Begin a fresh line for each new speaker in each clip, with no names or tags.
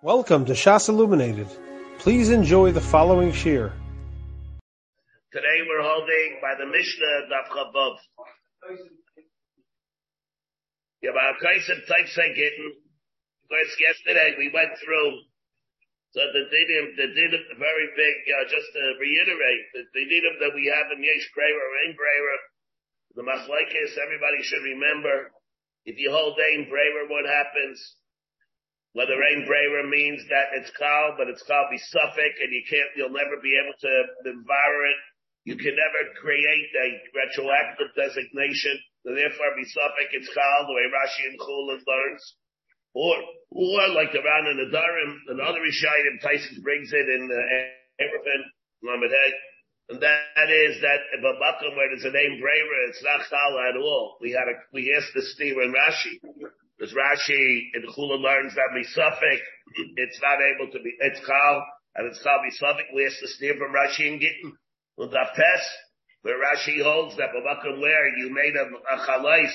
Welcome to Shas Illuminated. Please enjoy the following shir.
Today we're holding by the Mishnah Daf Chabov. Gittin. Yesterday we went through. So the dinim, the dinim, very big. Uh, just to reiterate, the, the dinim that we have in Yesh Breira, Rain Breira, the Machlaikis, everybody should remember. If you hold Ain Breira, what happens? Whether rain Breira means that it's kal, but it's kal be suffix, and you can't, you'll never be able to devour it. You can never create a retroactive designation. So therefore, be suffix, it's kal, the way Rashi and Chulin learns. Or, or like the Ran and the Darim, another Rishayim, Tyson brings it in the Eruvin, Lamed and that is that if a where there's a name Breira, it's not chal at all. We had a, we asked the Steve and Rashi. Because Rashi in Chula learns that Misafik, it's not able to be, it's Kal, and it's Kal Misafik, we have to steer from Rashi and Gittin. Und Aftes, where Rashi holds that Babakum where you made a, a chalais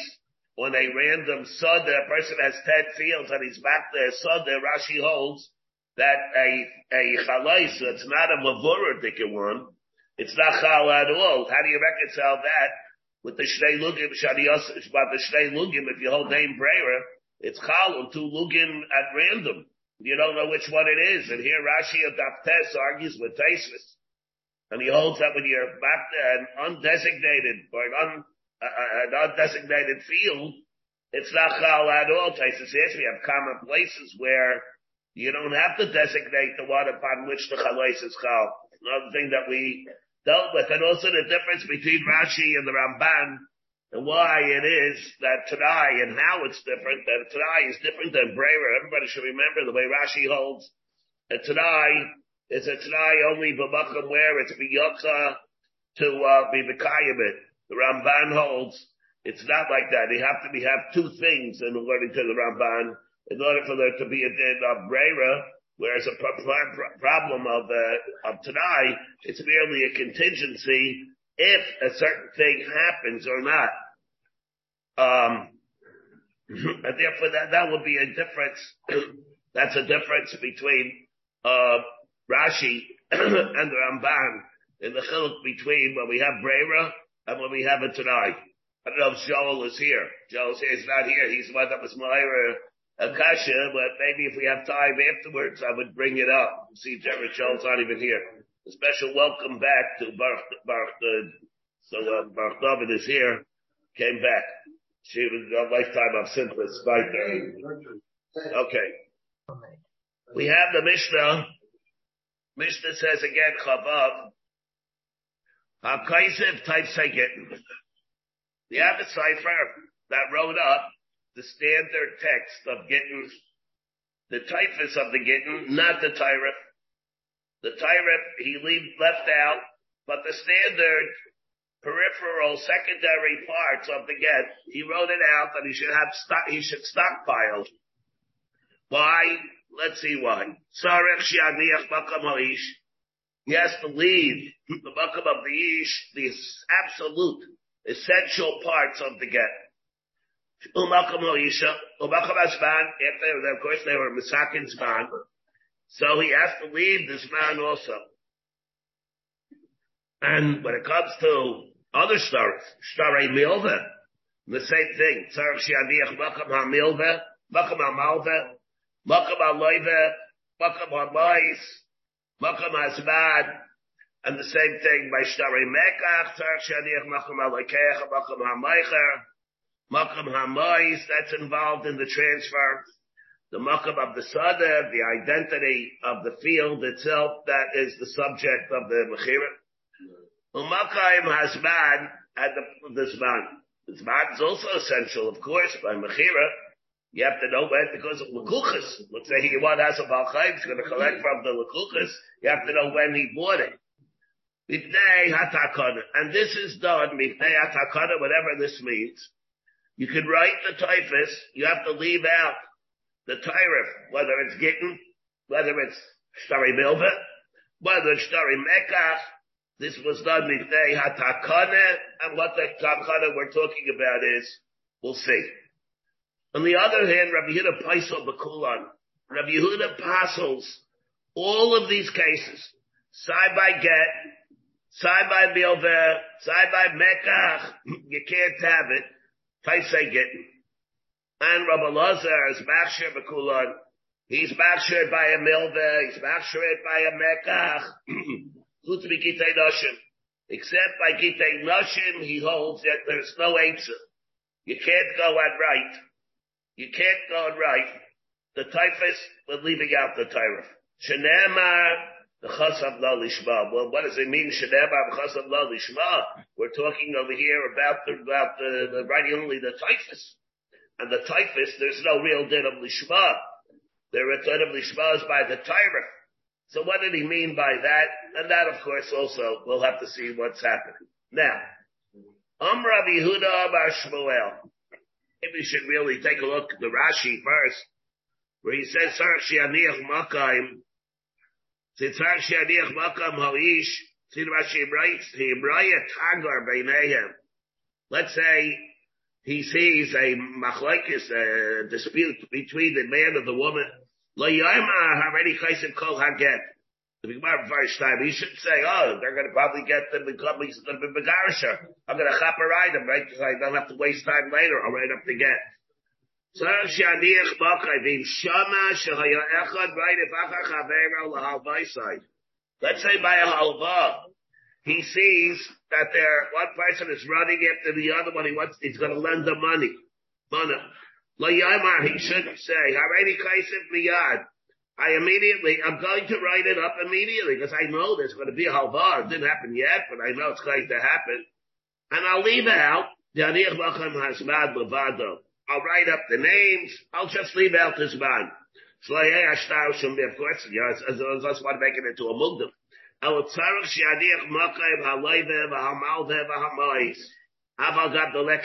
on a random sud, a person has 10 fields and he's back there, sud, there Rashi holds that a, a chalais, it's not a mavura one, it's not chal at all. How do you reconcile that with the shnei lugim, shadiyos, about the shnei lugim, if you hold name prayer, it's chal two lugin at random. You don't know which one it is. And here Rashi of Daftes argues with Taisus. And he holds that when you're back an undesignated or an, un, uh, an undesignated field, it's not chal at all. Taisus says we have common places where you don't have to designate the one upon which the chalais is chal. Another thing that we dealt with, and also the difference between Rashi and the Ramban and why it is that today and how it's different, that today is different than Breira. Everybody should remember the way Rashi holds that today is a Tanai only b'makom where it's biyotza to uh, be Mekayimit. The Ramban holds it's not like that. They have to be have two things in according to the Ramban in order for there to be a din of Breira, whereas a pro- pro- problem of uh, of Tanai, it's merely a contingency if a certain thing happens or not. Um, and therefore that, that would be a difference. That's a difference between, uh, Rashi and the Ramban in the chiluk between when we have Brera and when we have it tonight. I don't know if Joel is here. Joel says he's not here. He's the one that was Myra Akasha, but maybe if we have time afterwards, I would bring it up. See, Jared Joel's not even here. A special welcome back to Baruch, Baruch, so, uh, Baruch David is here, came back. She was a lifetime of sinless fighter. Okay. We have the Mishnah. Mishnah says again, Chavav. HaKaisiv type Gittin. The Abbot Cipher that wrote up the standard text of Gittin, the typhus of the Gittin, not the Tyrif. The Tyrif he leave, left out, but the standard peripheral secondary parts of the get, he wrote it out that he should have he should stockpile. Why? Let's see why. He has to leave the makam of the ish, the absolute essential parts of the get. Umakam Umakam of course they were Misakin Zman. So he has to leave this man also. And when it comes to other stories, Starei Milva, the same thing. Tzarech Shiadiach Makam HaMilva, Makam HaMalva, Makam HaLoiva, Makam HaMais, Makam HaZbad, and the same thing by Starei Mekach, Tzarech Shiadiach Makam HaLoikeach, Makam HaMeicher, Makam HaMais, that's involved in the transfer. The makam of the sada, the identity of the field itself, that is the subject of the mechira. Umakayim Hasman at the, the Zman. The Zman is also essential, of course, by Mechira. You have to know when, because of Lakuchas. Let's say he one has a Balchayim, he's going to collect from the Lakuchas. You have to know when he bought it. Hatakana. And this is done, Mipnei Hatakana, whatever this means. You can write the typhus, you have to leave out the tyrif, whether it's Gittin, whether it's Stari Milva, whether it's Stari Mekach, this was done b'fnei hatakana, and what the takana we're talking about is, we'll see. On the other hand, Rabbi Yehuda Paisel Bekulan, Rabbi Yehuda apostles all of these cases, side by get, side by bilver, side by mekach, you can't have it. Taisei get. And Rabbi Lazar is machshir b'kulon. He's machshir by a milver, he's machshir by a mekach. Chutz b'gitei noshim. Except by gitei noshim, he holds that there's no answer. You can't go on right. You can't go on right. The typhus, we're leaving out the tyrant. Shenema, the chasav la lishma. Well, what does it mean, Shenema, the chasav la lishma? We're talking over here about the, about the, the writing only the typhus. And the typhus, there's no real din of lishma. The return of lishma is by the tyrant. So what did he mean by that? And that, of course, also, we'll have to see what's happening. Now, Am Rabbi Yehuda Bar Shmuel. Maybe we should really take a look at the Rashi first, where he says, Sarach Shianiach Makayim, Tzitzarach Shianiach Makam Haish, see Rashi writes, Hibraya Tagar Beinehem. Let's say he sees a machlekes, a dispute between the man and the woman. Lo Yoma already Chaysim Kol Haget. The Gemara first time, he should say, oh, they're going to probably get them become the Begarisha. I'm going to chop a ride them, right? Because I don't have to waste time later. I'll write up to get. So shaniach bakay vim shama shehaya echad right if achar chavero lahalvai side. Let's say by a halva, he sees that there one person is running after the other one. He wants he's going to lend the money. Money. Lo yamar he shouldn't say haredi kaisif miyad. I immediately I'm going to write it up immediately because I know there's going to be a halva. It didn't happen yet, but I know it's going to happen. And I'll leave out. I'll write up the names. I'll just leave out this man. Of course, yes, as I just want to make it into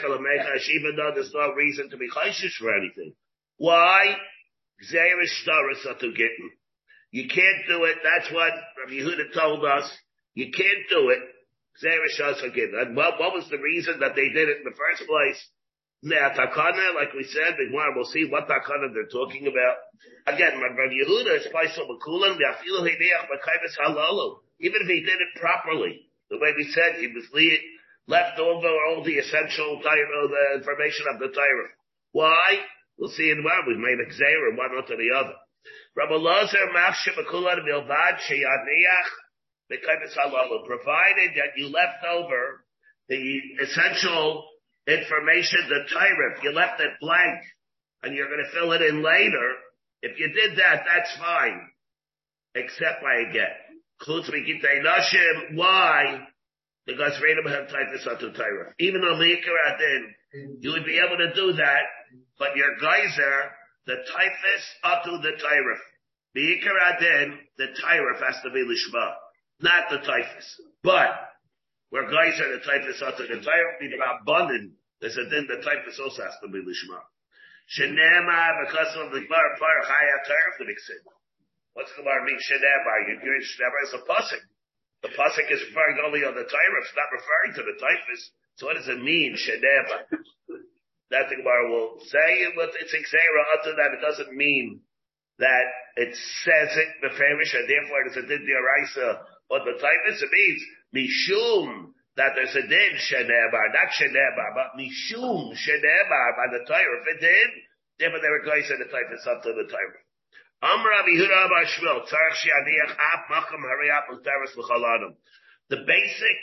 a mugdam. Even though there's no reason to be chayshish for anything. Why? You can't do it. That's what Rabbi Yehuda told us. You can't do it. And what, what was the reason that they did it in the first place? Takana, like we said, we'll see what takana they're talking about. Again, Rabbi Yehuda is Paisel Makulam, even if he did it properly, the way we said, he was left over all the essential tyro, the information of the Torah. Why? We'll see in one. We've made a gzeira, one onto the other. Rabbi Lazar Machshav Akulan Milvad Sheyadniach provided that you left over the essential information, the tyrant, you left it blank and you're going to fill it in later. If you did that, that's fine. Except by a get. Why? Because Radam have typhus to tyrant. Even though Adin, you would be able to do that, but your geyser, the typhus to the tyrant. Adin, the tyrant has to be lishma, not the typhus. But where guys are the typhus to the Torah, be about bonding. There's a din the typhus also has to be lishma. Shenema because of the Gemara par chaya Torah the mixin. What's the Gemara mean? Doing Shenema is a pasuk. The pasuk is referring only on the Torah. It's not referring to the typhus. So what does it mean? Shenema. That the Gemara will say, but it's exera unto that. It doesn't mean that it says it beferish and therefore it's a din diraisa on the typhus. It means Mishum, that there's a din shenebar, not shenebar, but Mishum shenebar by the Torah. If it did, therefore they were going to the up to the Torah. The basic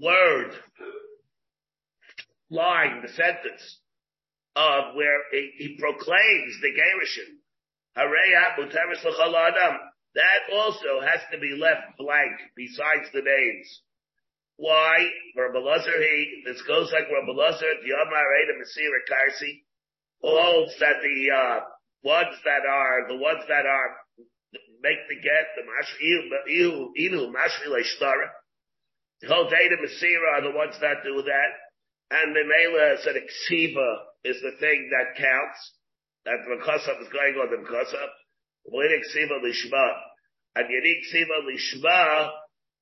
word, line, the sentence of where he, he proclaims the Gerishin, that also has to be left blank besides the names. Why? Rabbi Lazar, he, this goes like Rabbi Lazar, the Yomar Eda Masira Karsi, holds that the, uh, ones that are, the ones that are, make the get, the Mashvilu, Ilu, Mashvile Shtara, the whole Eda Masira are the ones that do that, and the Mela said Ksiva is the thing that counts, that the Makasab is going on the Makasab, Moedik Siva Lishma. And Yedik Siva Lishma,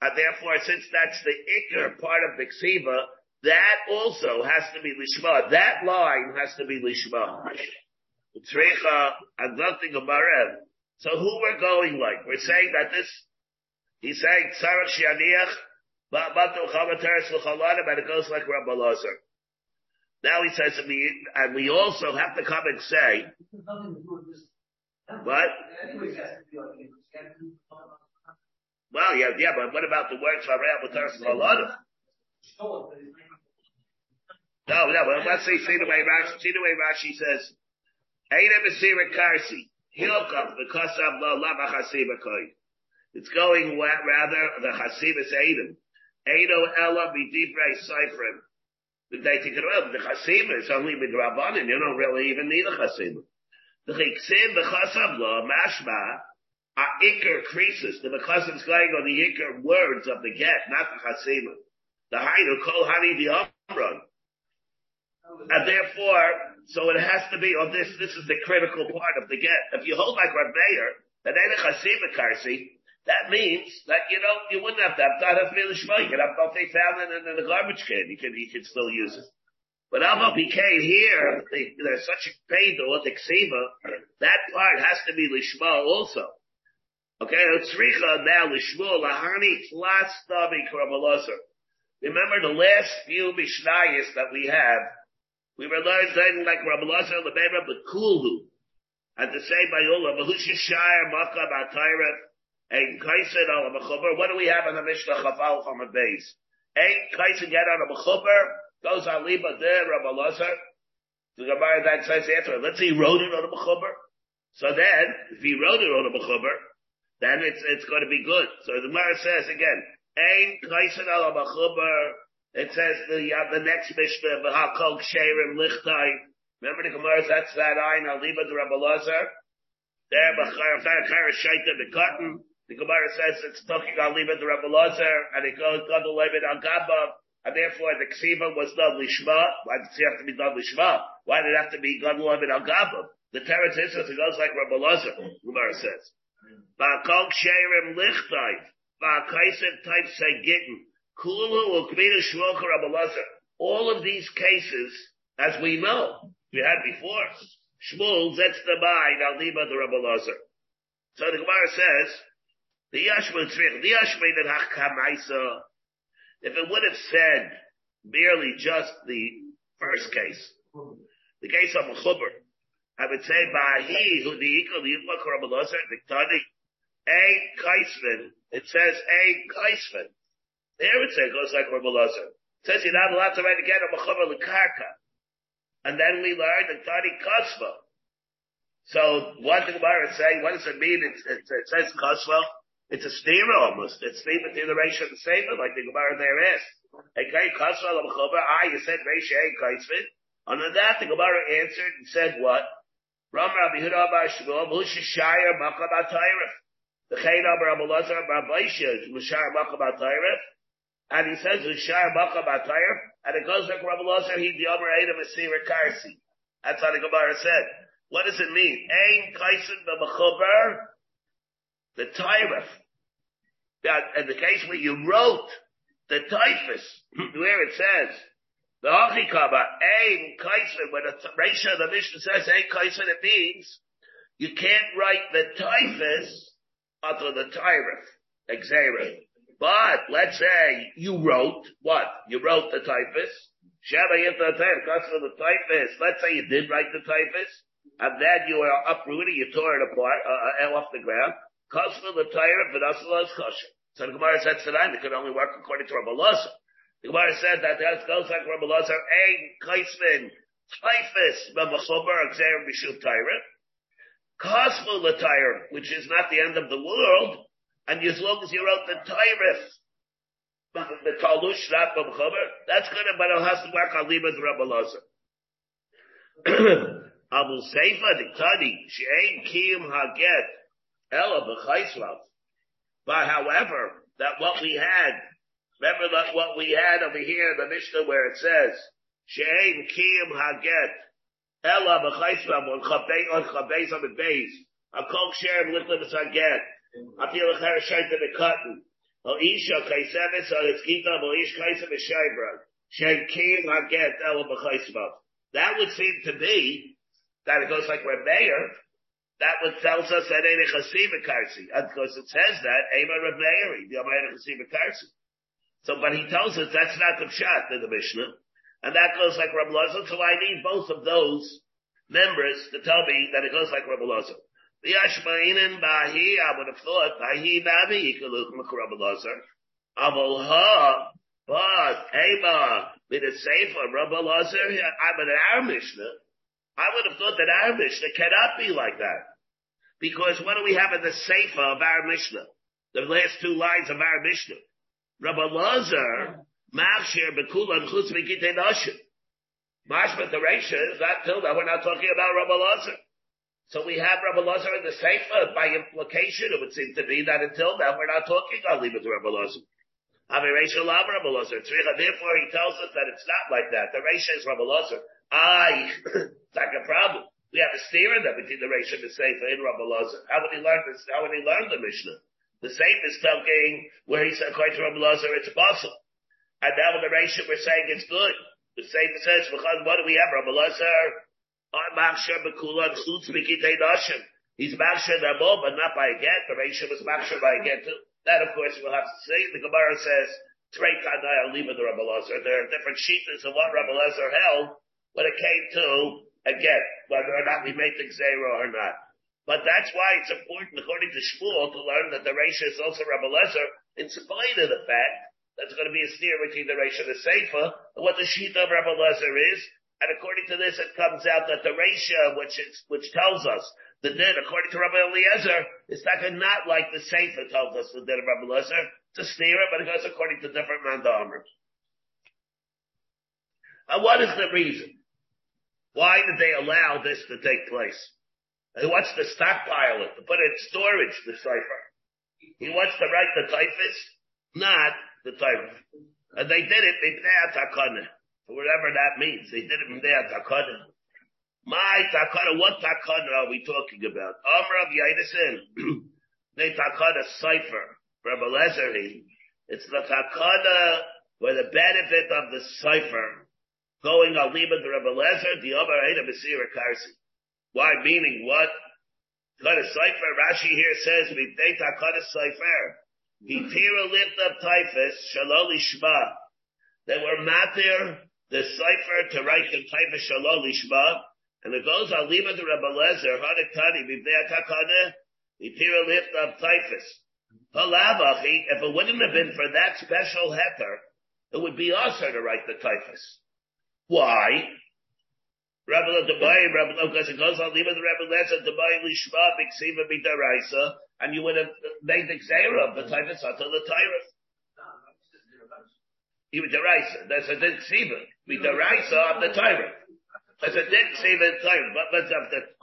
and therefore, since that's the Iker part of the Ksiva, that also has to be Lishma. That line has to be Lishma. Tzricha, and nothing Gemara. So who we're going like? We're saying that this, he's saying Tzarech Shianiach, Batu Chavateres L'chalanim, and it goes like Rabbi Lazar. Now he says, and we also have to come and say, what? Well, yeah, yeah, but what about the words from Rabbi Teres L'chalanim? No, no, but let's say, see the way Rashi, see the way Rashi says, Uh, it's going rather, the Chasibas Eidim. Eino Ella B'divrei Seifrim. They take it up. The Chasima is only with Rabbanin. You don't really even need a Chasima. The Chiksim, the Chasam Lo, Mashma, are Iker creases. The Chasim's going on the Iker words of the get, not the Chasima. The Hainu Kol Hani the Amron. And therefore, so it has to be on this, this is the critical part of the get. If you hold like Rav that ain't a chasima karsi, that means that, you know, you wouldn't have to have that have. You could have they found it in the garbage can. You could, you could still use it. But Alma became here, they, there's such a pain to what the that part has to be lishma also. Okay, Tzricha now lishma lahani tlas tabi Remember the last few mishnayos that we have, we were learning like Rabbi Lazar Lebeba Bekulhu. And to say by Ula, Mahusha Shire, Makka, Batayra, and Kaisid al Mechuber. What do we have in the Mishnah Chafal from a base? Ain't Kaisid get on a Mechuber, goes on Liba there, Rabbi Lazar. The Gemara that says after, let's say he wrote it on a Mechuber. So then, if he wrote it on a Mechuber, then it's, it's going to be good. So the Gemara says again, Ain't Kaisid al Mechuber, it says the uh, the next Mishnah, V'hakol Ksherim Lichtai. Remember the Gemara, that's that Ayin, Aliba the Rabbi Lazar. There, B'chayr Shaita the. The Gemara says it's talking Aliba the Rabbi Lazar, and it goes Gadol Levid Al Gaba, and therefore the Ksiva was done Lishma. Why does it have to be done Lishma? Why did it have to be Gadol Levid Al Gaba? The Teretz is it goes like Rabbi Lazar, Gemara says. V'hakol Ksherim Lichtai. V'hakaisim type Segittin. All of these cases, as we know, we had before, Shmuel zets the mind al the Rabbi Lazar. So the Gemara says, the Yashma Tzrich, the Yashma that Hakamaisa, if it would have said merely just the first case, the case of Mechuber, I would say, Bahi, who the equal, the Yikla Rabbi Lazar, the Tani, a Kaisman, it says a Kaisman. There it says, goes like Rabbi Lazar. Says you're not allowed to write again a Mechaber L'karka. And then we learned the Tani Kasva. So what the Gemara say, what does it mean? It, it, it says Kasva. It's a stira almost. It's statement in the ratio of the Sefer, like the Gemara there is. Okay, Kasva L'mechaber, ah, you said Reisha ain't Kaisvin. Under that, the Gemara answered and said what? Ram Rabbi Huda Bar Shmuel, Musha Shire, Makab Atayrif. The Chayin Rabbi Lazar, Rabbi Shir, Mushar Makab Atayrif. And he says, Shar Bacha Batayr, and it goes like Rabbi Lazar, he the Omer of Asira Karsi. That's how the Gemara said. What does it mean? Ein Kaisen B'Mechuber, the Tyref. That, in the case where you wrote the typhus, where it says, the Achikaba, Ein Kaisen, when the Reisha the Mishnah says Ein Kaisen, it means you can't write the typhus until the Tyref, Exera. But let's say you wrote what? You wrote the typhus. Sheba Yinta for the typhus. Let's say you did write the typhus, and then you are uprooting, you tore it apart, uh, uh, off the ground. for the tyre, v'nasala is kosher. So the Gemara said tonight it could only work according to Rabbi Lazar. The Gemara said that that goes like Rabbi Lazar, ein kaismin, typhus, b'machober, exer, b'shuv tyre. Kosfu the tyre, which is not the end of the world, and as long as you wrote the Tyrif, the Talush, not Chaber, that's good, but it has to work on Libas Rabbi Lazar. Abu Seifa, the Tani, Shein Kiyum Haget, Ella B'chaisrav. But however, that what we had, remember that what we had over here in the Mishnah where it says, Shein Kiyum Haget, Ella B'chaisrav, on Chabez, on Chabez, on the base, a Kol Sherem Litlibas Haget, Afil Acher Shaita Bekatan. O Isha Kaisevis O Itzkita O Ish Kaisem Shaibra. Shem Kim Haget El B'chaismav. That would seem to be that it goes like Reb Meir, that would tells us that ain't a chasiva karsi. Because it says that, Ema Reb Meir, the Amayra chasiva karsi. So, but he tells us that's not the pshat in the Mishnah. And that goes like Reb Lazar, so I need both of those members to tell me that it goes like Reb Lazar. The Ashmainin Bahi, I would have thought, Bahi Nabi, Yikaluch Lazar. Aval Ha, but, Ema, with a Sefer, Reb Lazar, I'm an our Mishnah. I would have thought that our Mishnah cannot be like that. Because what do we have in the Sefer of our Mishnah? The last two lines of our Mishnah. Rabbi Lazar, Machshir Bekulan Chutz Mikite Nashim. Mashma the is not till now. We're not talking about Rabbi Lazar. So we have Rabbi Lazar in the Sefer. By implication, it would seem to be that until now we're not talking on to Rabbi Lazar. Therefore, he tells us that it's not like that. The Resha is Rabbi Lazar. I, it's like a problem. We have a steer in there between the Reish and the Sefer in Rabbi Lazar. How would he learn this? How would he learn the Mishnah? The same is talking where he said, according to Rabbi Lazar, it's possible. And now in the Reish we're saying it's good. The same says, what do we have? Rabbi Lazar, He's them all, but not by a get. The Reish was Machshir by a get too. That, of course, we'll have to see. The Gemara says, Trey leave it to Rabbi Lazar. There are different sheets of what Rabbi Lazar held when it came to again, whether or not we make the Xero or not. But that's why it's important, according to Shmuel, to learn that the ratio is also Rabbi Lezer, in spite of the fact that it's going to be a steer between the ratio and the Seifa, and what the sheet of Rabbi Lezer is. And according to this, it comes out that the ratio, which is, which tells us the din, according to Rabbi Eliezer, is not like the Seifa tells us the din of Rabbi Eliezer. to steer it, but it goes according to different mandamas. And what is the reason? Why did they allow this to take place? He wants to stockpile it, to put it in storage, the cipher. He wants to write the typhus, not the typhus. And they did it, they Mipnei Takana. Whatever that means. They did it from there, Takana. My Takana, what Takana are we talking about? Amr of Yaidison. they Takana cipher. Rabbi Lezeri. It's the Takana where the benefit of the cipher going al the Rebbe Lezer, the other Ada Basira Karsi. Why? Meaning what? Cut cipher. Rashi here says, we cut a cipher. V'tira lift up typhus, shaloli shma. They were matir, the cipher to write the typhus shaloli shma. And it goes al liba the Rebbe Lezer, Hadakani, V'deta kada, V'tira lift up typhus. Halavachi, if it wouldn't have been for that special heter, it would be also to write the typhus. Why? Rabbi Dubai, Rabbi because it goes on, even the Rabbi Lezer Dubai Lishma Biksiva Bidaraisa, and you would have made the Xera of the Taifas until the Tyrus. Even Daraisa, that's a Din Ksiva, Bidaraisa of the Tyrus. That's a Din Ksiva in Tyrus, but, but,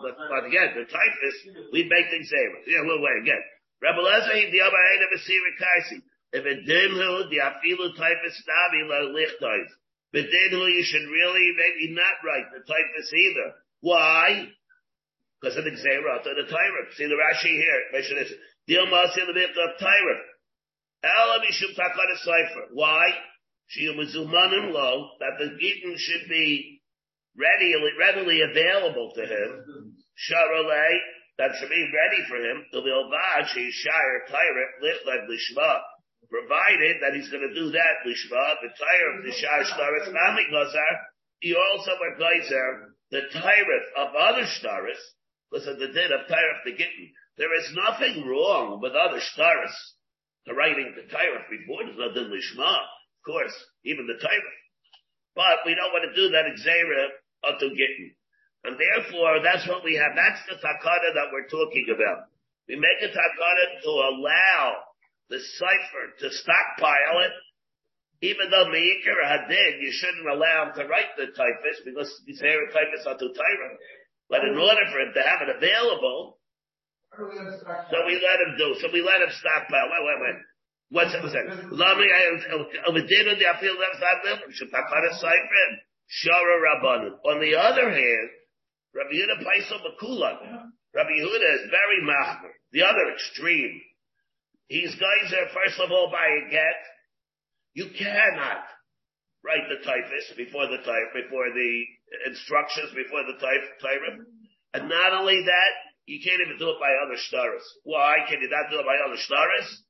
but, but again, the Typhus, we make the Xera. Yeah, we'll wait again. Rabbi Lezer, the other end of a Sira Kaisi. If it didn't, the Afilu Typhus Nabi La Lichtois. But then you should really maybe not write the typhus either. Why? Because of the Xerot of the Torah. See the Rashi here. Mention this. Dilma see the bit of Torah. Ela mishum takana cipher. Why? Shiyumazumanim lo, that the Gittin should be readily, readily available to him. Sharalei, that should be ready for him. The Vilvad, Shishire, Torah, Lichlev, Lishma provided that he's going to do that, Lishma, the of the Shah Shtaris, Mamik he also advisor the tyrant of other Shtaris, listen, the din of tyrant the Gittin. There is nothing wrong with other Shtaris to writing the tyrant before there's nothing Lishma, of course, even the tyrant. But we don't want to do that Xera unto Gittin. And therefore, that's what we have. That's the takana that we're talking about. We make a takana to allow the cipher to stockpile it, even though Meikir Hadid, you shouldn't allow him to write the typhus because he's here typhus onto Tyra. But in order for him to have it available, so we let him do, so we let him stockpile. Wait, wait, wait. What's that? Over oh, oh, dinner, the appeal left out there, Shapakara cipher, Shara Rabbanim. On the other hand, Rabbi Yehuda Paisel Bakula, Rabbi Yehuda is very machmer. The other extreme. These guys are first of all by a get. You cannot write the typhus before the type, before the instructions, before the type, type. And not only that, you can't even do it by other stars. Why can you not do it by other stars?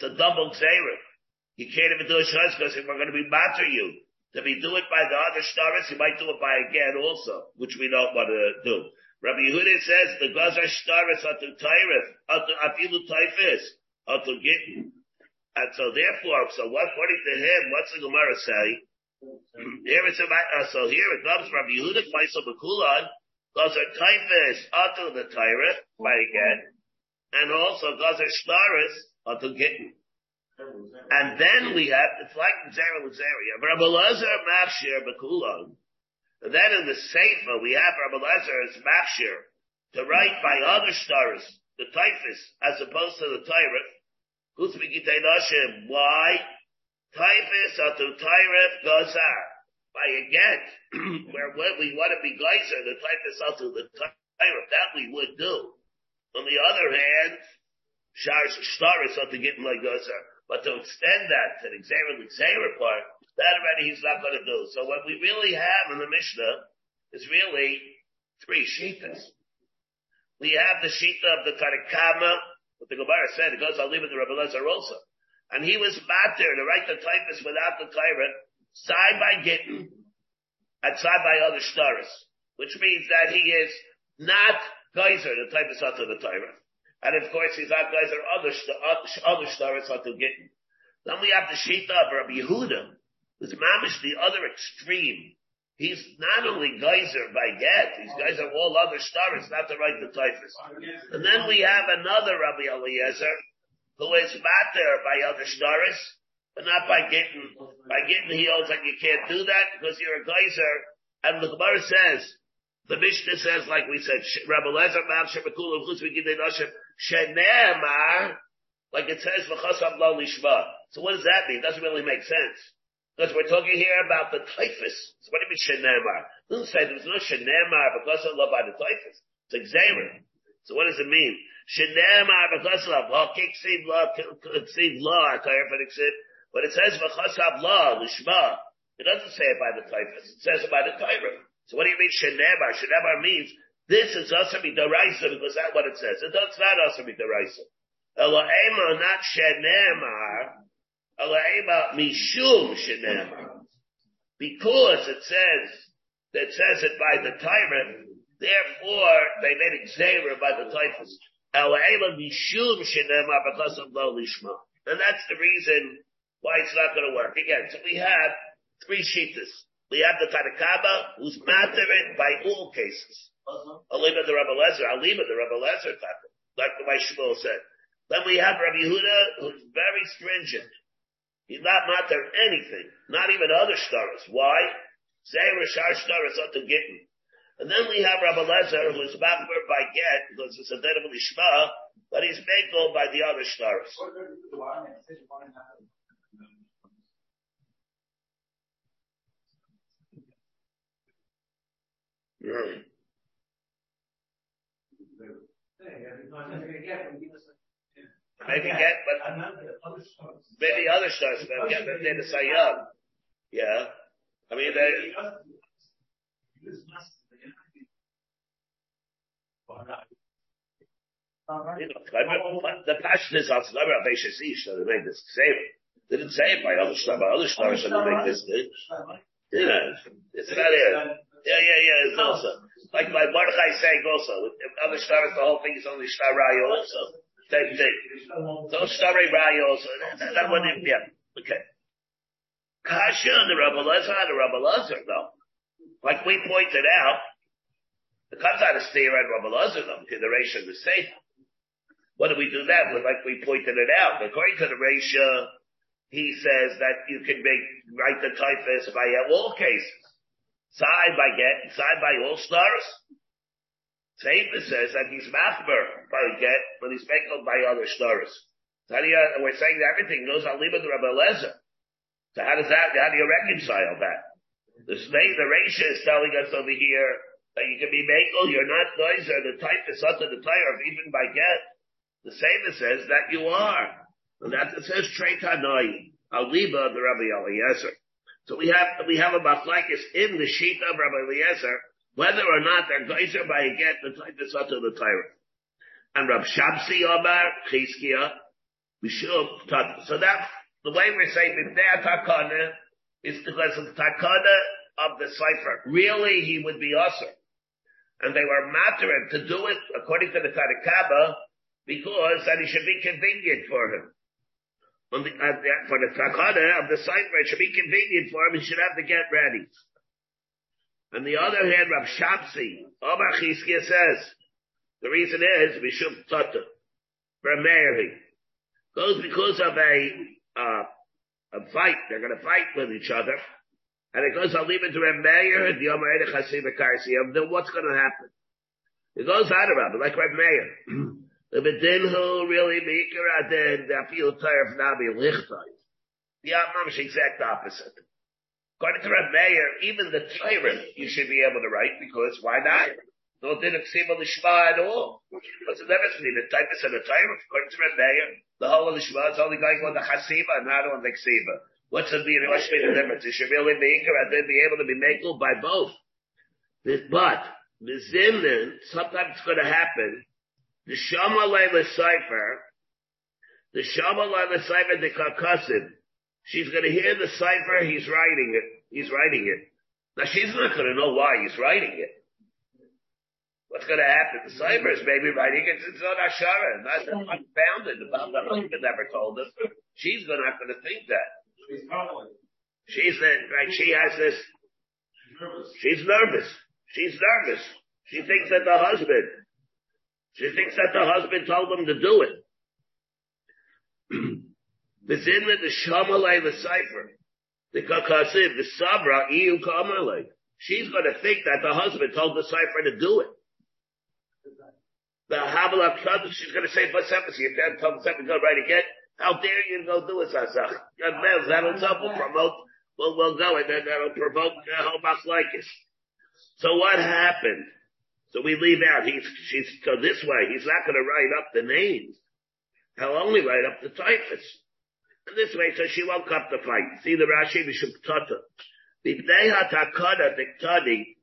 It's a double xera. You can't even do a it because if we're going to be matter you to be do it by the other stars, you might do it by again also, which we don't want to do. Rabbi Yehuda says the gazar are to tyrif, afilu typhus, are to get. And so therefore, so what, according to him, what's the Gemara say? Here it's about, uh, so here it comes from Yehuda Faisal Bakulan, gazar typhus, to the tyrif, by again, and also gazar stars, to get. And then we have, it's like Zera Luzeria. Rabbi Lazar Mafshir Bakulon. Then in the Sefer, we have Rabbi Lazar's Mafshir to write by other stars, the typhus, as opposed to the tyrant. Who's Nashim? Why? Typhus atu tyrant gazar. By a get, where when we want to be geyser, the typhus atu the tyrant. That we would do. On the other hand, Shar Shtaris ought to get like gazar. Uh, but to extend that to the Xera Xera part, that already he's not going to do. So what we really have in the Mishnah is really three shitas. We have the shita of the Tarakama, what the Gemara said, it goes, I'll leave it to Rabbi Lezer also. And he was matter to write the typhus without the tyrant, side by Gittin, and side by other stars, which means that he is not geyser, the typhus after the tyrant. And of course, these guys or other, other stars to get. Then we have the Shita of Rabbi Yehuda, who's mamish the other extreme. He's not only geyser by get, these guys are all other stars, not to right the typhus. And then we have another Rabbi Eliezer, who is matter by other stars, but not by getting, by getting he holds like you can't do that because you're a geyser. And the Gemara says, the Mishnah says, like we said, Rabbi Lezer, Mav Shemekulu, Chutz Begidei Noshem, Shenemar, like it says, v'chasam lo lishma. So what does that mean? It doesn't really make sense. Because we're talking here about the typhus. So what do you mean shenemar? It doesn't say there's no shenemar of love by the typhus. It's examen. So what does it mean? Shenemar of love. Kiksiv law, kiksiv law, but it says v'chasam lo lishma. It doesn't say it by the typhus. It says it by the tyrant. So what do you mean shenemar? Shenemar means this is Asami Daraisa because that's what it says. It does not Asami Daraisa. Elohema, not Shenemar. Elohema, Mishum Shenemar. Because it says, that says it by the tyrant, therefore they made it Xera by the typhus. Elohema, Mishum Shenemar because of Lo Lishma. And that's the reason why it's not going to work. Again, so we have three sheetas. We have the Tanakaba, who's matter by all cases. I'll leave it to Rabbi Lezer. I'll leave it to Rabbi Lezer, like the way Shmuel said. Then we have Rabbi Yehuda, who's very stringent. He's not matter anything, not even other stars. Why? Zayr Shar stars ought to get And then we have Rabbi Lezer, who's backward by get, because it's a dead of Lishma, but he's made by the other stars. Mm. Maybe get, but maybe other stars, but get the Sayyam. Yeah. I mean, they, the passion is on Tzlaber Aveshes Ish, so they made this same. They didn't say it by other stars, by other stars, they make this. Yeah, it's not here. Yeah, yeah, yeah, it's also. Like my Mordechai saying also, if other stars, the whole thing is only star raya also. Same thing. So star raya also. That, that wouldn't, yeah. Okay. Kasha and the Rabbi Lezer the Rabbi Lezer though. Like we pointed out, it comes out of Steer and Rabbi Lezer though, to the ratio the same. What do we do that with? Like we pointed it out. According to the ratio, he says that you can make, write the typhus by all cases. Side by get, side by all stars. Sefer says that he's machber by get, but he's making by other stars. So how do you, we're saying that everything goes on Liba the Rabbi Lezer. So how does that, how do you reconcile that? The snake, the Rasha is telling us over here that you can be makel, you're not noiser, the type is under the tire, of even by get. The Sefer says that you are. And that it says Treitanoi, Aliba the Rabbi Eliezer. So we have, we have a machlekes in the sheet of Rabbi Eliezer, whether or not they're geyser by a get the typhus to the Torah. And Rav Shabsi Omar Chizkiya, Mishum Tata. So that, the way we're saying B'nei Takana is because of the Takana of the cipher. Really, he would be usher. And they were mattering to do it according to the Tanakaba because that it should be convenient for him. On the, uh, for the Takana of the site where it should be convenient for him. He should have to get ready. On the other hand, Rav Shabsi, Omar Chizkiya says, the reason is Mishum Tata, Mary. Goes because of a, uh, a fight. They're to fight with each other. And it goes, I'll leave it to Reb Meir, the Omer Edech Hasim Then what's to happen? It goes out of it, like Reb Meir. The bedinhu really meeker adin the of Nabi Lichtai. The Amam's exact opposite. According to Reb Meir, even the tyrant you should be able to write because why not? No didn't seem on the Shema at all. What's the difference between the typist and the tyrant? According to Reb Meir, the whole of the is only going on the Chasiva and not on the Ksiva. What's the, what's the difference? You should really be and then be able to be made by both. But, the Zimnin, sometimes it's going to happen the Shama Laila Cipher, the Shama Laila Cipher, the Karkasim, she's going to hear the cipher, he's writing it, he's writing it. Now she's not going to know why he's writing it. What's going to happen? The cipher is maybe writing it, it's on Ashara, not unfounded about the husband never told us. She's not going to think that. She's the, right, she has this, she's nervous. She's nervous. She thinks that the husband she thinks that the husband told them to do it. the Zinna, the Shamalay, the Cipher, the Kakasiv, the Sabra, Iu Kamalay. She's going to think that the husband told the Cipher to do it. The Havala she's going to say, "What's happening? Your dad told the Cipher to go right again. How dare you go do it, Sasach? That'll will promote, we'll, we'll go and then that'll provoke uh, it. So what happened? So we leave out, he's, she's, so this way, he's not going to write up the names. He'll only write up the typhus. And this way, so she won't come to fight. See the Rashi, Mishum Tata. Bibnei HaTakana Diktani,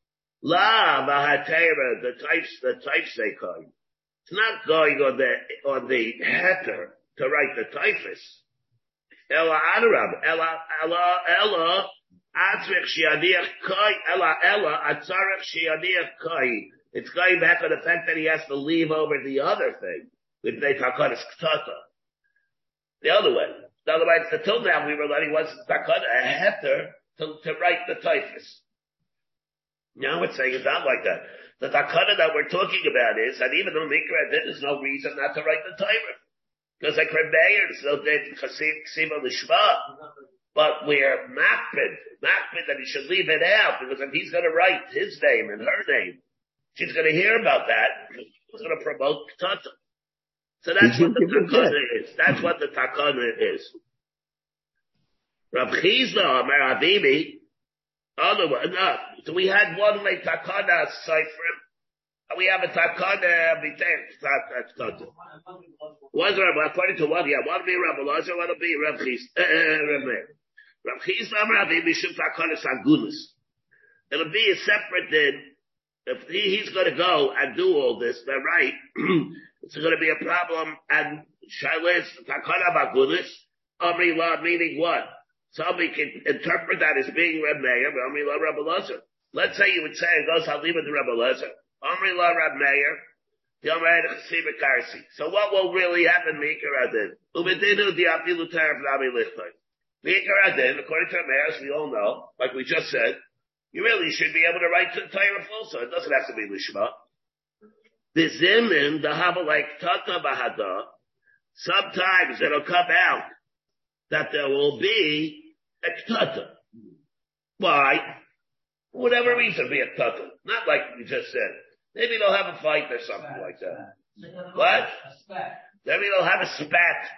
La Vahatera, the types, the types they call. It's not going on the, on the heter to write the typhus. Ella Adarab, Ella, Ella, Ella, Atzrich Shiadiach Kai, Ella, Ella, Atzarech Shiadiach Kai. It's going back on the fact that he has to leave over the other thing. The other way. In other words, until now we were letting was takana a heter to, to write the typhus. Now it's saying it's not like that. The takana that we're talking about is that even though Mikra did, there's no reason not to write the typhus. Because like Reb Meir, so they Chasima Lishma. But we're mapping, mapping that he should leave it out because if he's going to write his name and her name, She's going to hear about that. She's going to promote Tata. So that's what the takana is. That's what the takana is. Rav Chisda, Amar Avivi, other one, no. So we had one like takana cipher. We have a takana b'tech Was Rav, according to one, yeah, one will be Rav Elazar, one will be Rav Chisda, uh, uh, Rav Meir. Rav Chisda, Amar Avivi, Shum takana sagunas. It'll be a separate din if he, he's going to go and do all this, then right, it's going to be a problem. And Shailis Takana Bagunis, Amri La meaning what? Somebody can interpret that as being Reb Meir, Amri La Reb Elazar. Let's say you would say it goes, it to Reb Elazar. Amri La Reb Meir, so what will really happen, Mika Radin? Ubedinu diapilu tarav nami lichtoi. Mika Radin, according to as we all know, like we just said, you really should be able to write to the Torah also. It doesn't have to be Lishma. The Zimin, the Haba like Tata Bahada, sometimes it'll come out that there will be a Tata. Why? For whatever reason, be a Tata. Not like we just said. Maybe they'll have a fight or something like that. What? Maybe they'll have a spat.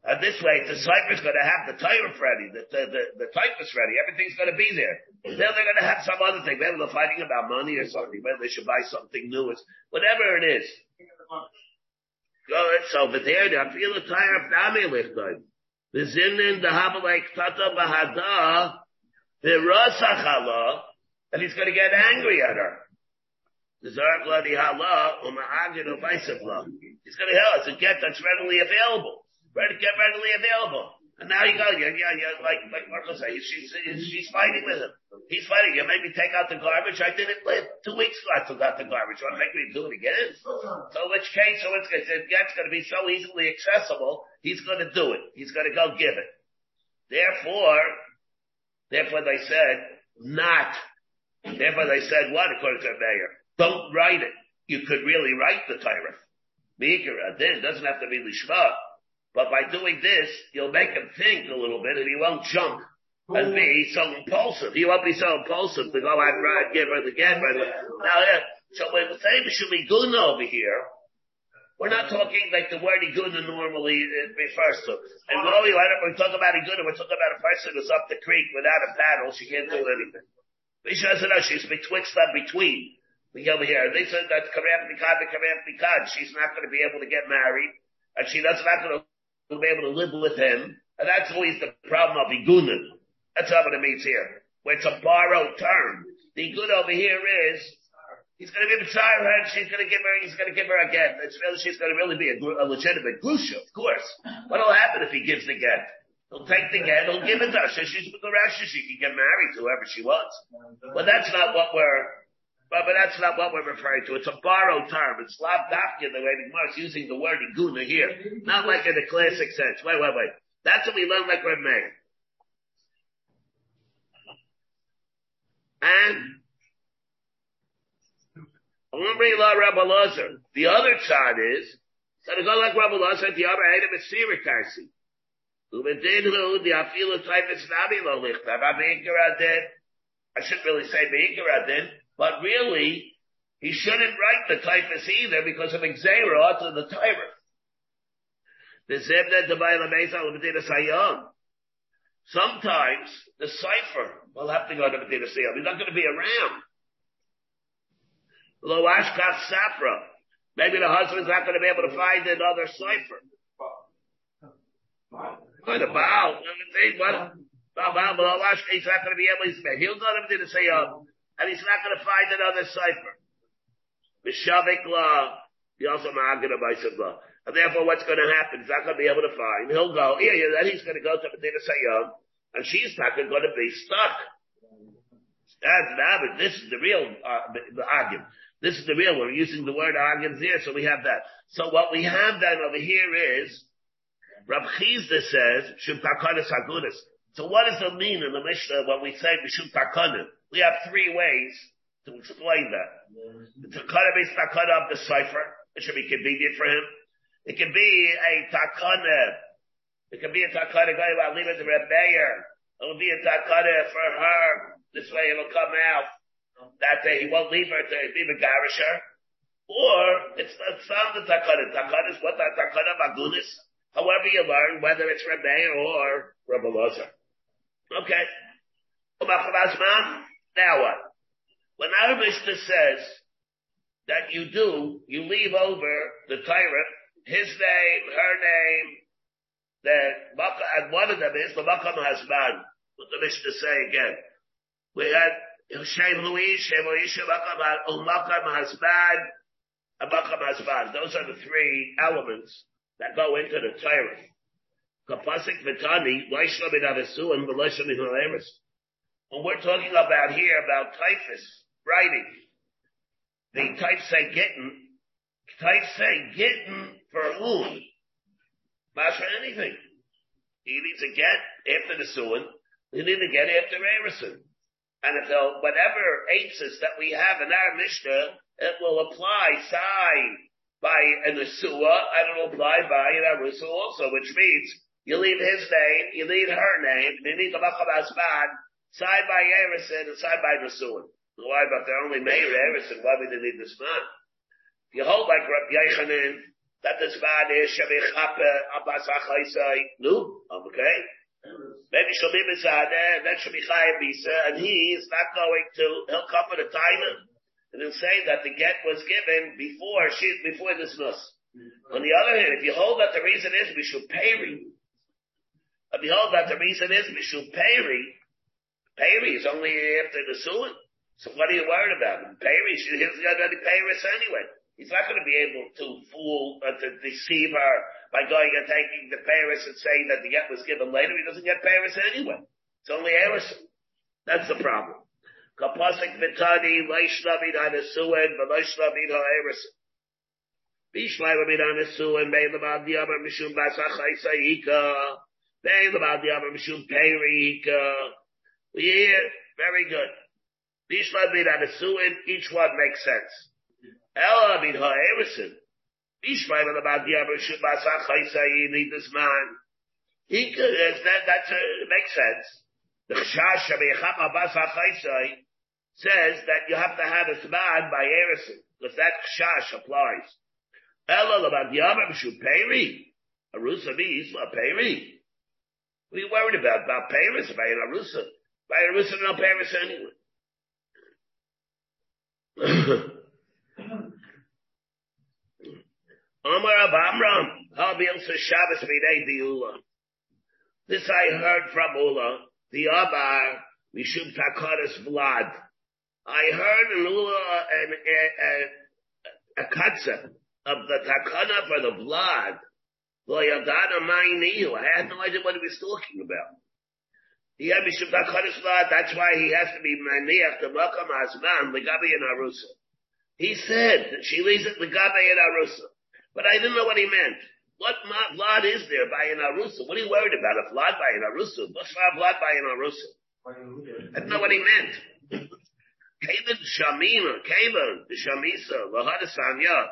And this way, the cipher's going to have the tyrant ready, the, the, the, the typhus ready, everything's going to be there. Then they're going to have some other thing. Maybe they're fighting about money or something. Maybe they should buy something new. It's, whatever it is. Good. So, but there, I feel the tire of Dami Lichtoim. The Zinin, the Habalek Tata Bahada, the Rasachala, and he's going to get angry at her. He's going to tell us a get that's readily available. Get readily available. And now you go, yeah, yeah, yeah, like, like Marco said, she's, she's fighting with him. He's fighting. You made me take out the garbage. I did it two weeks ago. I forgot the garbage. You want to make me do it again? So which case, so it's, it's going to be so easily accessible. He's going to do it. He's going to go give it. Therefore, therefore they said, not. Therefore they said what, according to the mayor? Don't write it. You could really write the Torah. Mikra, uh, then doesn't have to be Lishma. But by doing this, you'll make him think a little bit and he won't jump and be so impulsive. He won't be so impulsive to go out and give her the get right Now, yeah, so when we say Mishumiguna over here, we're not talking like the word Iguna normally uh, refers to. And when we, when we talk about Iguna, we're talking about a person who's up the creek without a paddle. She can't do anything. Misha said, no, she's betwixt and between. We over here. They said that Karam Mikad, the Karam Mikad. She's not going to be able to get married. And she doesn't not going to will be able to live with him. And that's always the problem of igunin. That's what it means here. Where it's a borrowed term. The good over here is, he's going to be beside her and she's going to give her, he's going to give her a get. It's really, she's going to really be a, a legitimate grusha, of course. What'll happen if he gives the get? He'll take the get, he'll give it to her. So she's with the Rashi, she can get married to whoever she wants. But that's not what we're, but, but that's not what we're referring to. It's a borrowed term. It's lav dafka, the way the Gemara is using the word iguna here. Not like in the classic sense. Wait, wait, wait. That's what we learned like Reb Meir. And going la Rabbi Lazar. The other side is, that it go like Rabbi Lazar, the other item is Sirikarsi. I shouldn't really say Be'ikar but really, he shouldn't write the typhus either because of Xera to the Torah. Sometimes the cipher will have to go to Medina Sayam. He's not going to be around. Lo Ashkaf Safra. Maybe the husband's not going to be able to find another cipher. What about? What? He's not going to be able to. He'll go to Medina Sayam and he's not going to find another cipher. Mishavik law, he also ma'agina law. And therefore what's going to happen? He's not going to be able to find. He'll go, yeah, yeah, then he's going to go to Medina Sayyam, and she's not going to be stuck. That's not, this is the real, uh, the argument. This is the real one. We're using the word arguments here, so we have that. So what we have then over here is, Rav Chisda says, Shum Takanis Hagunis. So what does it mean in the Mishnah when we say Mishum Takanis? We have three ways to explain that. The takana is takana of the cipher. It should be convenient for him. It can be a takana. It can be a takana going about leaving the Reb Meir. It will be a takana for her. This way it'll come out that day he won't leave her to be the garisher. Or it's, it's not the takana. Takana is what the takana magunis. However you learn, whether it's Reb Meir or Rebbe Lazar. Okay. Now what? When our Mishnah says that you do, you leave over the tyrant, his name, her name, that and one of them is the Makam Hasban. What the Mishnah say again? We had Shem Louis, Shem Oisha, Makam Hasban, and Makam Hasban. Those are the three elements that go into the tyrant. Kapasik Vitani, Loishlam in and Veloishlam in. When we're talking about here about typhus writing, the type say getting, type say getting for whom? Not for anything. He needs a get after the suin. He needs a get after Erison. And if whatever eitzes that we have in our Mishnah, it will apply side by an Asua, and it will apply by an Arusa also, which means you leave his name, you leave her name, you need the Makam Asman, Side by Erison and side by Nasuin. Why, but they're only Meir Erison, why would they need this man? You hold like Rabbi Yochanan, that this man is Shabbat Chappe Abbas Achaisai. No? Okay. Maybe she'll be Mizadeh, then she'll be Chayim Bisa, and he is not going to, he'll come for the time and he'll say that the get was given before she, before this nus. On the other hand, if you hold that the reason is Mishum Peri, if you hold that the reason is Mishum Peri, Peri is only after the Suin. So what are you worried about? Paris, he's got any Paris anyway. He's not going to be able to fool, or to deceive her by going and taking the Paris and saying that the get was given later. He doesn't get Paris anyway. It's only Harrison. That's the problem. Kapasik mitani, leishlavin hanesuin, v'leishlavin ha'erison. Bishlayla min hanesuin, me'lam ad yamar mishum basachai sayika. Me'lam ad yamar mishum perika. Yeah, very good. Each one makes sense. Ella min ha'erison. About yamar mishum basachai sayini, this man. He could, that, that's, uh, makes sense. The Chash says that you have to have a Zman by Erison, because that Chash applies. Ela about Yamam Shuperi. Arusa means Peri. What are you worried about? About Paris? An Arusa? By an Arusa, no Paris anyway. Omar Abamram, Habil Shabbos B'nei Diula. This I heard from Ula. The Abar, Mishum Takaras Vlad. I heard an Ula, an, a, a, a katza of the takana for the blood. I had no idea what he was talking about. He had Mishum that's why he has to be Maniach, the Makam Azman, Ligabi and Arusa. He said that she leaves it Ligabi and Arusa. But I didn't know what he meant. What vlad is there by an arusa? What are you worried about? A vlad by an arusa? What's vlad by an arusa? I didn't know what he meant. Kaven shamina, kaven the shamisa, lahadasanya.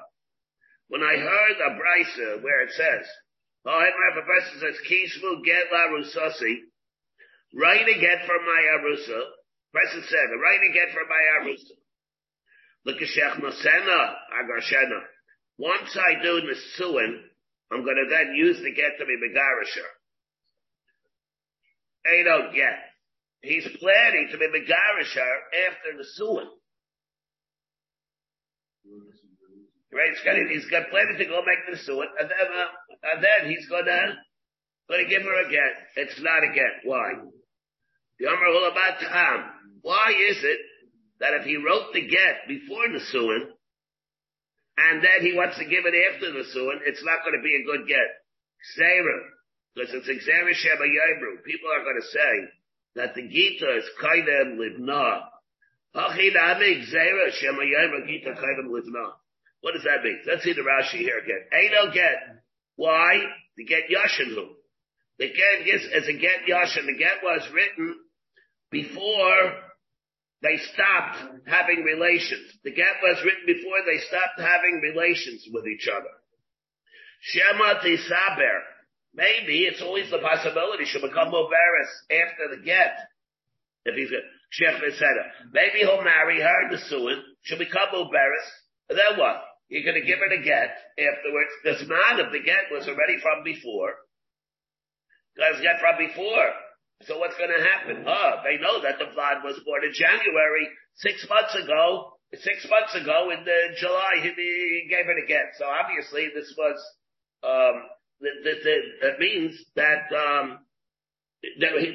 When I heard a brisa where it says, "Oh, if a person says kisvu get la rusasi," a get from my arusa. Person said, a get from my arusa. Look at Shech Nosena, Agarshena. Once I do Nisuin, I'm going to then use the get to be Megarisher. They don't get. He's planning to be Megarisher after the Suin. Right? He's got, planning to go make the Suin, and then, uh, and then he's gonna, gonna give her a get. It's not a get. Why? The Amr Hulabat Tam. Why is it that if he wrote the get before the Suin, and then he wants to give it after the suin, it's not going to be a good get. Because it's Xera Sheba Yibru. People are going to say that the Gita is Kaidem Livna. What does that mean? Let's see the Rashi here again. Ain't get. Why? To get Yashinu. The get is, as a get Yashin. The get was written before they stopped having relations. The get was written before they stopped having relations with each other. Shema tisaber. Maybe it's always the possibility she'll become Mubaris after the get. If he's a Sheikh Maybe he'll marry her, the Suin. She'll become. And then what? You're going to give her the get afterwards. The man of the get was already from before. Because get from before. So what's going to happen? Oh, they know that the Vlad was born in January, six months ago. Six months ago in the July, he, gave it again. So obviously this was, um, that, that, that, that means that, um, that, he,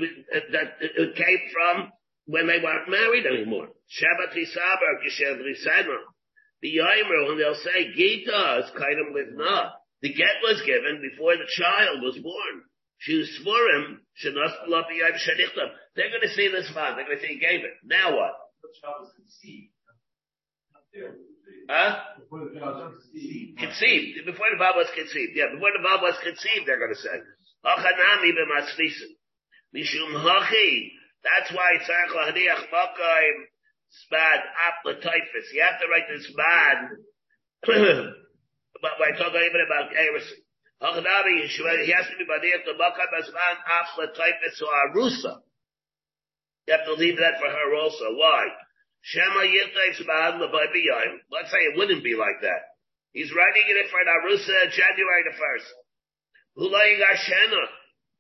that it came from when they weren't married anymore. Shabbat Yisaber, Kishev Risena. The Yomer, when they'll say Gita is kind of with The get was given before the child was born. Shusmurim, Shenas Shenichtam. They're going to see this man. They're going to say he gave it. Now what? Huh? Conceived. Before the Bob was conceived. Yeah, before the Bob was conceived, they're going to say. Achanami b'maslisim. Mishum hachi. That's why tzarech lahadiach makayim spad aplatoifis. You have to write this bad. but we're talking even about Erison. He has to be Badiach the Makam Azman Afla Taifetz or Arusa. You have to leave that for her also. Why? Shema L'Bayim. Let's say it wouldn't be like that. He's writing it for an Arusa January the 1st. Hulaying Ashena.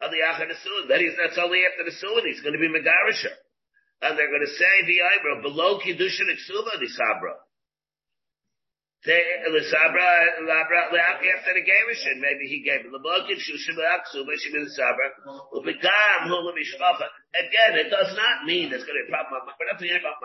Aliyach the Suin. That is, that's only after the Suin. He's going to be Megarisha. And they're going to say the below Kiddushin Iksuba the Sabra. Sabra, Labra, after the Gerushin, maybe he gave the Mokin, Shushim, Aksu, Mishim, the Sabra, Ubigam, Hula, Mishpacha. Again, it does not mean there's going to be a problem. We're not talking about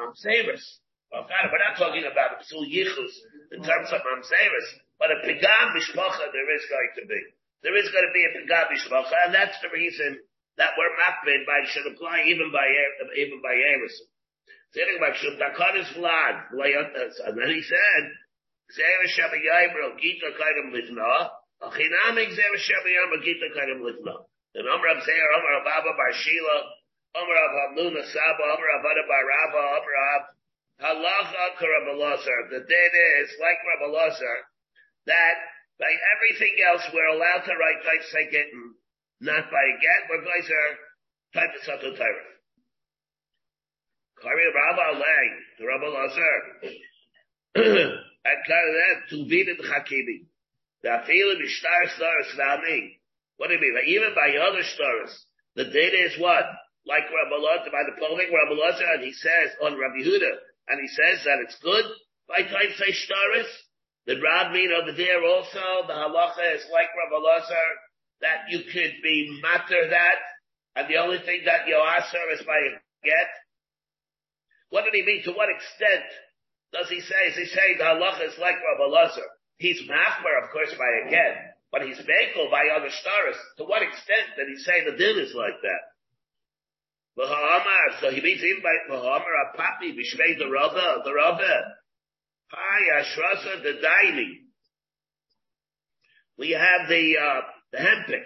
God, we're not talking about Psul Yichus in terms of Mamseris, but a Pigam Mishpacha there is going to be. There is going to be a Pigam Mishpacha, and that's the reason that we're mapping by should apply even by even by Eris. Saying about Shul Takon is Vlad, uh, and then he said, Number of Zera, Omer Ababa Bar Shila, Omer of Hamluna Saba, Omer of Ada Bar Rava, Omer of Halacha Karabalosar. The data is like Rabalosar, that by everything else we're allowed to write type Seketin, not by again, we're going to type the Sato Torah. Kari Rabba Lay, the And that to be in the Hakimi. The Afilim Ishtar stars Nami. What do you mean? Even by other stars, the data is what? Like Rabbalot, by the polling Rabbalot, and he says on Rabbi Huda, and he says that it's good by type say stars. The Rab mean over there also, the halacha is like Rabbalot, that you could be matter that, and the only thing that you ask is by get. What did he mean? To what extent does he say? Is he saying the halacha is like Rabbi Lazar? He's machmer, of course, by a get, but he's bekel by other stars. To what extent did he say the din is like that? So he means even by Muhammad a papi b'shvei the Rabba, the Rabba. Hi, Ashrasa the Daili. We have the uh, the hempik.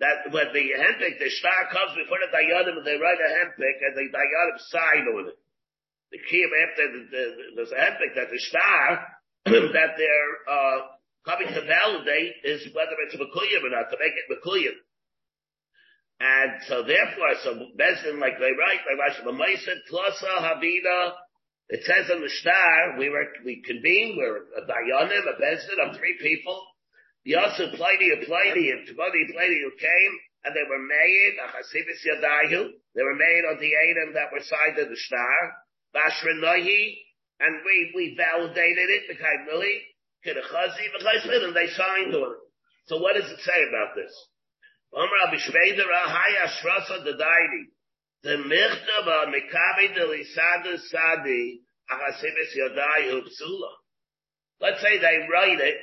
That when the hempik, the star comes before the dayanim, and they write a hempik, and the dayanim sign on it the key after the, the, epic that the star that they're uh, coming to validate is whether it's Makuyim or not, to make it Makuyim. And so therefore, so Bezdin, like they write, Rashi Lamaisa, Tlasa, Havina, it says in the star, we were, we convened, we're a Dayanim, a Bezdin of three people. Yosef, Pliny, a Pliny, and Tabani, Pliny who came, and they were made, a Chasibis Yadayu, they were made on the Adam that were signed in the star. Bashranahi, and we, we validated it, the Kaimili, Kidachazi, and they signed on it. So what does it say about this? The Michtav Mikabi Delisada Sadi Ahasibis Yadayu Psula. Let's say they write it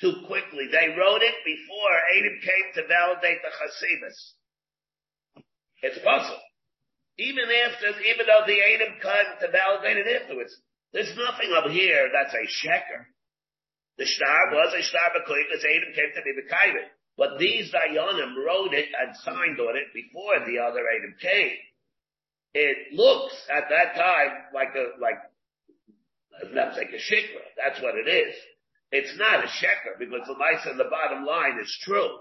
too quickly. They wrote it before Adam came to validate the Chasibis. It's possible. Even after, even though the Adam come to validate it afterwards. There's nothing up here that's a sheker. The star was a star because Adam came to be the Kaivin. But these Dayanim wrote it and signed on it before the other Adam came. It looks at that time like a, like, that's like a shikra. That's what it is. It's not a sheker because the mice in the bottom line is true.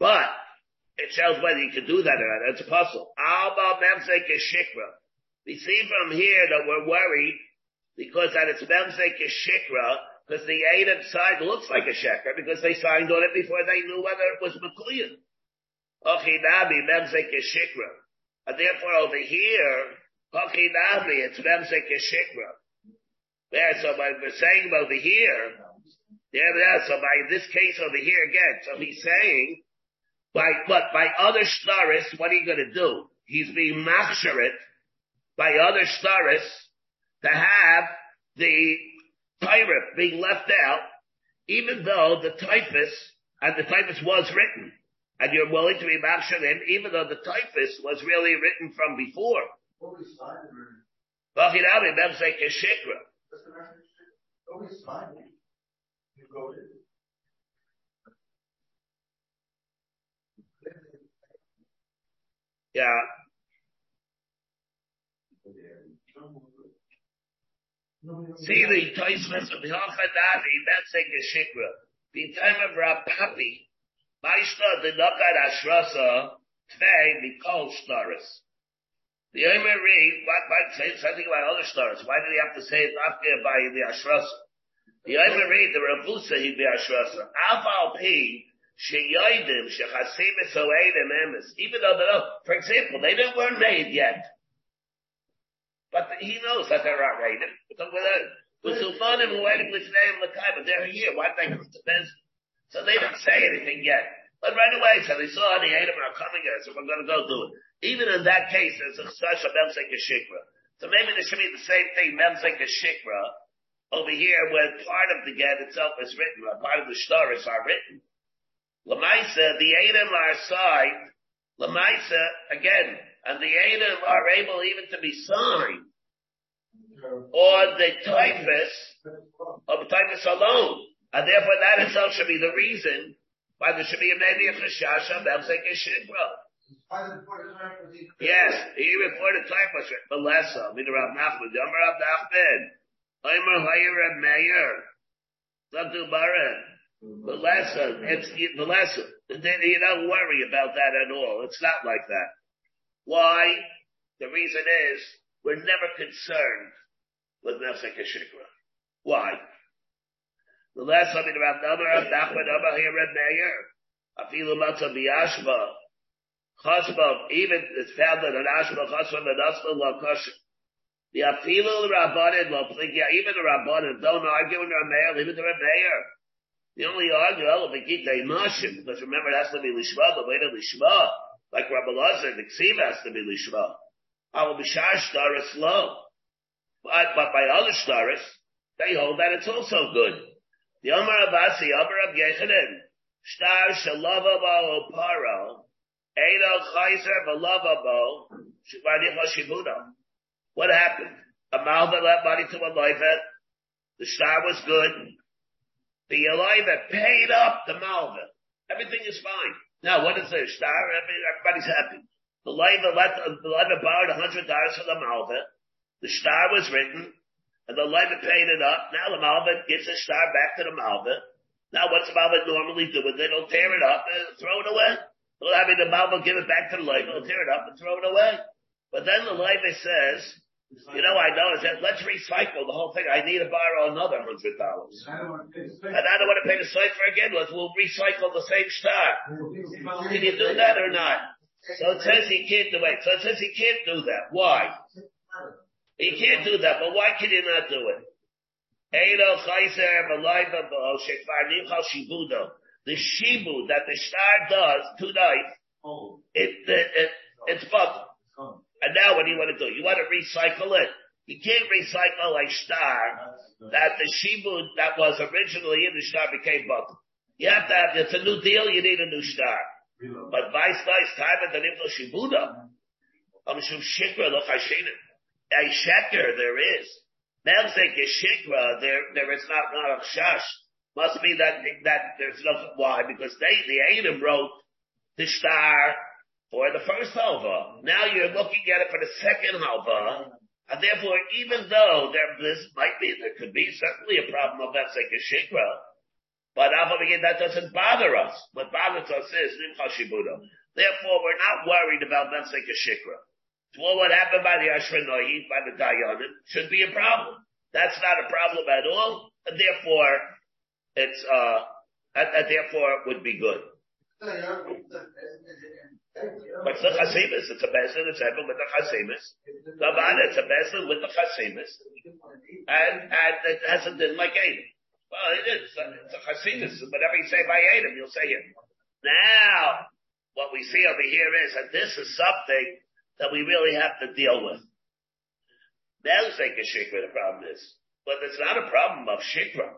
But it shows whether you can do that or not. It's a puzzle. Alba memsek shikra. We see from here that we're worried because that it's memsek shikra because the Adam side looks like a sheker because they signed on it before they knew whether it was Makuyan. Ochinabi memsek shikra. And therefore over here, Ochinabi, it's memsek shikra. There, so by we're saying over here, yeah, yeah, so by this case over here again, so he's saying by, but by other staris, what are you going to do? He's being machsharit by other staris to have the pirate being left out, even though the typhus, and the typhus was written, and you're willing to be machsharit, even though the typhus was really written from before. What was You go Yeah. See the Toismas of the Hachadavi, that's a shikra. The time of Rapapi, Maishta the Nakat Ashrasa, Tvei, the Kol Staris. The Omer read, what, what, say something about other stars. Why did he have to say it after by the Ashrasa? The Omer the Ravusa, he'd be Ashrasa. Aval P, Sheyoidim, Shechasimis Oedim Emes. Even though they don't, for example, they didn't weren't made yet. But he knows that they're not rated. With Sulfanim who waited with name Lakai, they're here. Why did they come to Bez? So they didn't say anything yet. But right away, so they saw the Adam are coming here, so we're gonna go do it. Even in that case, there's a such a Memsek Shikra. So maybe there should be the same thing, Memsek Shikra, over here where part of the get itself is written, or part of the stories are written. Lamaisa, the Adam are side, Lamaisa, again, and the Adam are able even to be signed or the typhus of typhus alone. And therefore that itself should be the reason why there should be a maybe a chashash of Elzek Shikra. Yes, he reported typhus, Melessa, mean Rav Nachman, Yomer Rav Nachman, Omer Hayer Meir, Zabdu Baran, Melessa, it's Melessa. You don't worry about that at all. It's not like that. Why? The reason is, we're never concerned with Nefsek Shikra. Why? The time in Rav Namer, Rav Nachman, Abba here, Reb Meir, Afilu Matzah Biyashba, Chasba, even it's found that an Ashba, Chasba, and Asba, Lo The Afilu Rabbanin, even the Rabbanin, don't argue with Reb Meir, leave it to Reb The only argue, Bekita Imashim, because remember it has to be Lishma, the way to Lishma, like Rabbi Lazar, the Ksiva has to be Lishma. Al Bishar Shtar is slow. But, but by other stars, they hold that it's also good. The Omar Abasi, Omar Ab Yechanan, Star Shalavabo Paro, Edo Chayzer Valavabo, Shivanicha Shibuno. What happened? A Malva left money to a Loivet. The star was good. The Loivet paid up the Malva. Everything is fine. Now, what is the star? Everybody's happy. The Loivet let the Loivet borrowed a hundred dollars from the Malva. The star was written, and the Levit paid it up. Now the Malvin gives the star back to the Malvin. Now what's the Malvin normally do with it? He'll tear it up and throw it away. I mean, the Malvin give it back to the Levit, he'll tear it up and throw it away. But then the Levit says, you know, I noticed that let's recycle the whole thing. I need to borrow another hundred dollars. And I don't want to pay the cipher again. Let's, we'll recycle the same star. Can you do that or not? So it says he can't do it. So it says he can't do that. Why? He can't do that, but why can he not do it? The shibu that the star does tonight, it, it, it, it's bugged. And now what do you want to do? You want to recycle it. You can't recycle a star that the shibu that was originally in the star became bugged. You have to have, it's a new deal, you need a new star. But vice vice time at the niflo shibuda. I'm sure shikra lo chashinim a sheker there is. Melzek is shikra, there, there is not, not a shash. Must be that, that there's no, why? Because they, the Adam wrote the star for the first halva. Now you're looking at it for the second halva. And therefore, even though there, this might be, there could be certainly a problem of Melzek is shikra, but again, that doesn't bother us. What bothers us is Nimcha Therefore, we're not worried about Melzek is shikra. Well, what happened by the Ashranoi, by the Dayanim, should be a problem. That's not a problem at all, and therefore, it's, uh, and, and therefore it would be good. But it's the Chasimis, it's a Besin, it's Evan with the Chasimis. Gavan, it's a Besin with the Chasimis. And, and it hasn't been like Adam. Well, it is. It's a Chasimis. Whatever you say by Adam, you'll say it. Now, what we see over here is that this is something that we really have to deal with. Like a shikra, the problem is. But it's not a problem of shikra.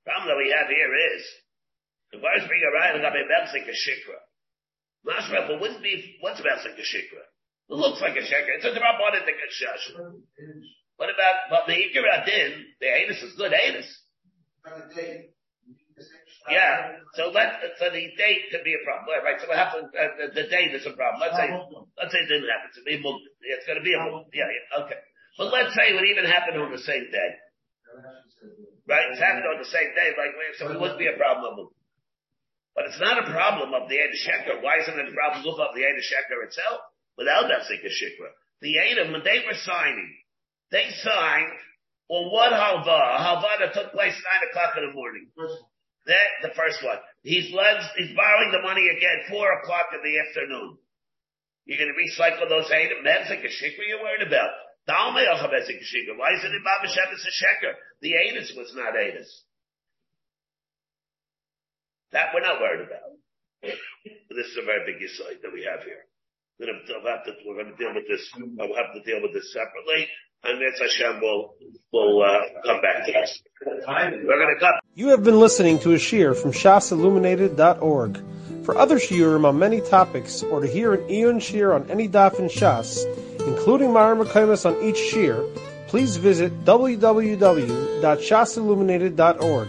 The problem that we have here is, the verse bring a right about Melzik a shikra. Mashra, but wouldn't be, what's Melzik a shikra? It looks like a shikra. It's a drabon in the Kashash. What about, but the Ikra din, the anus is good anus. Yeah. So let so the date could be a problem, right? So what happens? Uh, the, the date is a problem. Let's say let's say it didn't happen. It's, it's going to be a yeah, yeah. Okay. But let's say it even happen on the same day. Right? It's happened on the same day, like so it wouldn't be a problem. But it's not a problem of the Ada Sheker. Why isn't it a problem of the Ada Sheker itself? Without that Zika Shikra. The Ada, when they were signing, they signed on what halva? Halva that took place nine o'clock in the morning. That, the first one. He's lends, he's borrowing the money again, four o'clock in the afternoon. You're going to recycle those eight men's like a shikra you're worried about. Why is it in Baba Shevis a sheker? The anus was not anus. That we're not worried about. this is a very big insight that we have here. We're going to we're going to deal with this, we'll have to deal with this separately, and Mitzvah Hashem will, will, uh, come back to us. We're going to cut.
You have been listening to a shiur from shasilluminated.org. For other shiurim on many topics, or to hear an Eon shiur on any daf in Shas, including Mara Mekaimas on each shiur, please visit www.shasilluminated.org.